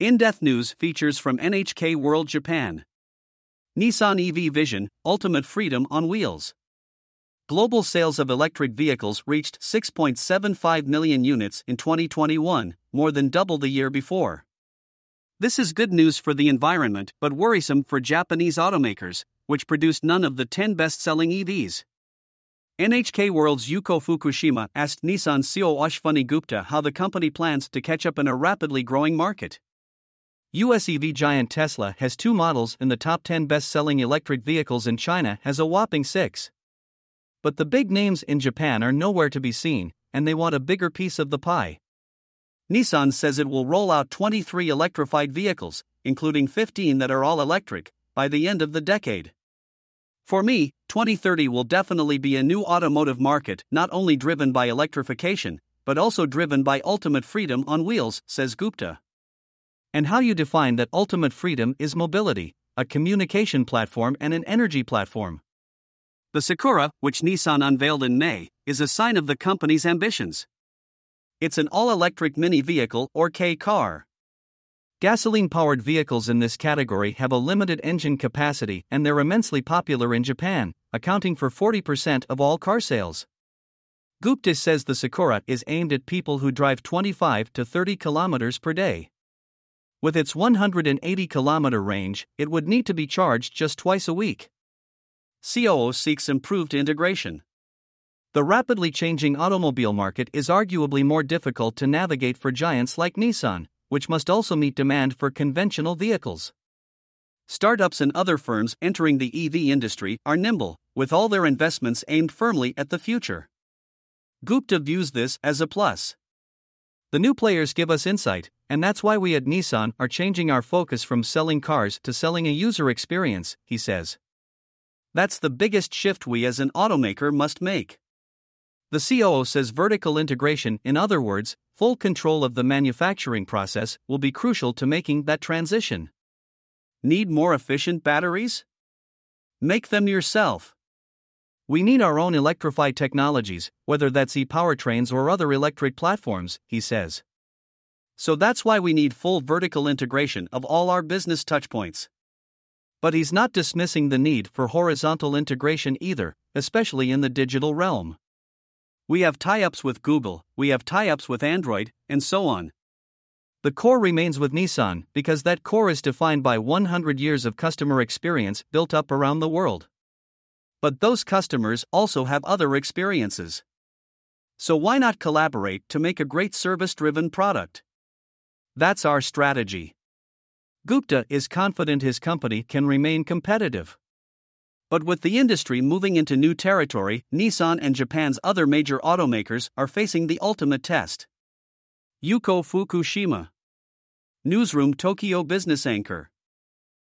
In Depth News features from NHK World Japan. Nissan EV Vision Ultimate Freedom on Wheels. Global sales of electric vehicles reached 6.75 million units in 2021, more than double the year before. This is good news for the environment but worrisome for Japanese automakers, which produced none of the 10 best selling EVs. NHK World's Yuko Fukushima asked Nissan COO Ashwani Gupta how the company plans to catch up in a rapidly growing market. US EV giant Tesla has two models in the top 10 best selling electric vehicles in China, has a whopping six. But the big names in Japan are nowhere to be seen, and they want a bigger piece of the pie. Nissan says it will roll out 23 electrified vehicles, including 15 that are all electric, by the end of the decade. For me, 2030 will definitely be a new automotive market not only driven by electrification, but also driven by ultimate freedom on wheels, says Gupta and how you define that ultimate freedom is mobility, a communication platform, and an energy platform. The Sakura, which Nissan unveiled in May, is a sign of the company's ambitions. It's an all electric mini vehicle or K car. Gasoline powered vehicles in this category have a limited engine capacity and they're immensely popular in Japan, accounting for 40% of all car sales. Gupta says the Sakura is aimed at people who drive 25 to 30 kilometers per day. With its 180 kilometer range, it would need to be charged just twice a week. COO seeks improved integration. The rapidly changing automobile market is arguably more difficult to navigate for giants like Nissan, which must also meet demand for conventional vehicles. Startups and other firms entering the EV industry are nimble, with all their investments aimed firmly at the future. Gupta views this as a plus. The new players give us insight, and that's why we at Nissan are changing our focus from selling cars to selling a user experience, he says. That's the biggest shift we as an automaker must make. The COO says vertical integration, in other words, full control of the manufacturing process, will be crucial to making that transition. Need more efficient batteries? Make them yourself. We need our own electrified technologies, whether that's e powertrains or other electric platforms, he says. So that's why we need full vertical integration of all our business touchpoints. But he's not dismissing the need for horizontal integration either, especially in the digital realm. We have tie ups with Google, we have tie ups with Android, and so on. The core remains with Nissan because that core is defined by 100 years of customer experience built up around the world. But those customers also have other experiences. So why not collaborate to make a great service driven product? That's our strategy. Gupta is confident his company can remain competitive. But with the industry moving into new territory, Nissan and Japan's other major automakers are facing the ultimate test. Yuko Fukushima. Newsroom Tokyo Business Anchor.